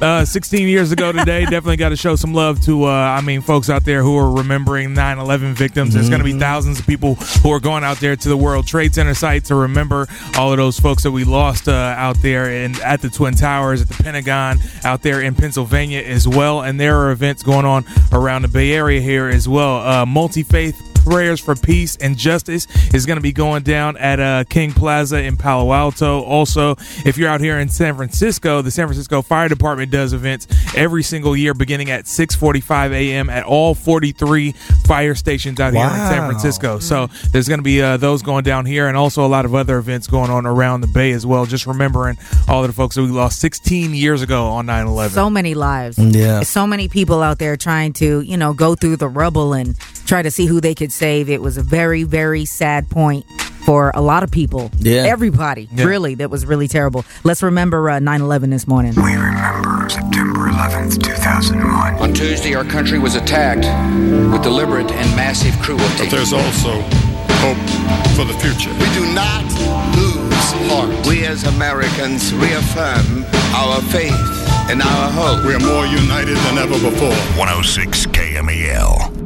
uh, 16 years ago today. Definitely got to show some love to, uh, I mean, folks out there who are remembering 9 11 victims. There's going to be thousands of people who are going out there to the World Trade Center site to remember all of those folks that we lost uh, out there and at the Twin Towers, at the Pentagon, out there in Pennsylvania as well. And there are events going on around the Bay Area here as well. Uh, Multi faith prayers for peace and justice is going to be going down at uh, King Plaza in Palo Alto. Also, if you're out here in San Francisco, the San Francisco Fire Department does events every single year beginning at 6:45 a.m. at all 43 fire stations out here in San Wow. Francisco. So there's going to be uh, those going down here, and also a lot of other events going on around the Bay as well. Just remembering all of the folks that we lost 16 years ago on 9/11. So many lives. Yeah. So many people out there trying to, you know, go through the rubble and try to see who they could save. It was a very, very sad point for a lot of people. Yeah. Everybody. Yeah. Really. That was really terrible. Let's remember uh, 9 11 this morning. We remember September 11th, 2001. On Tuesday, our country was attacked with deliberate and massive cruelty. But there's also hope for the future. We do not lose heart. We as Americans reaffirm our faith and our hope. We are more united than ever before. 106 KMEL.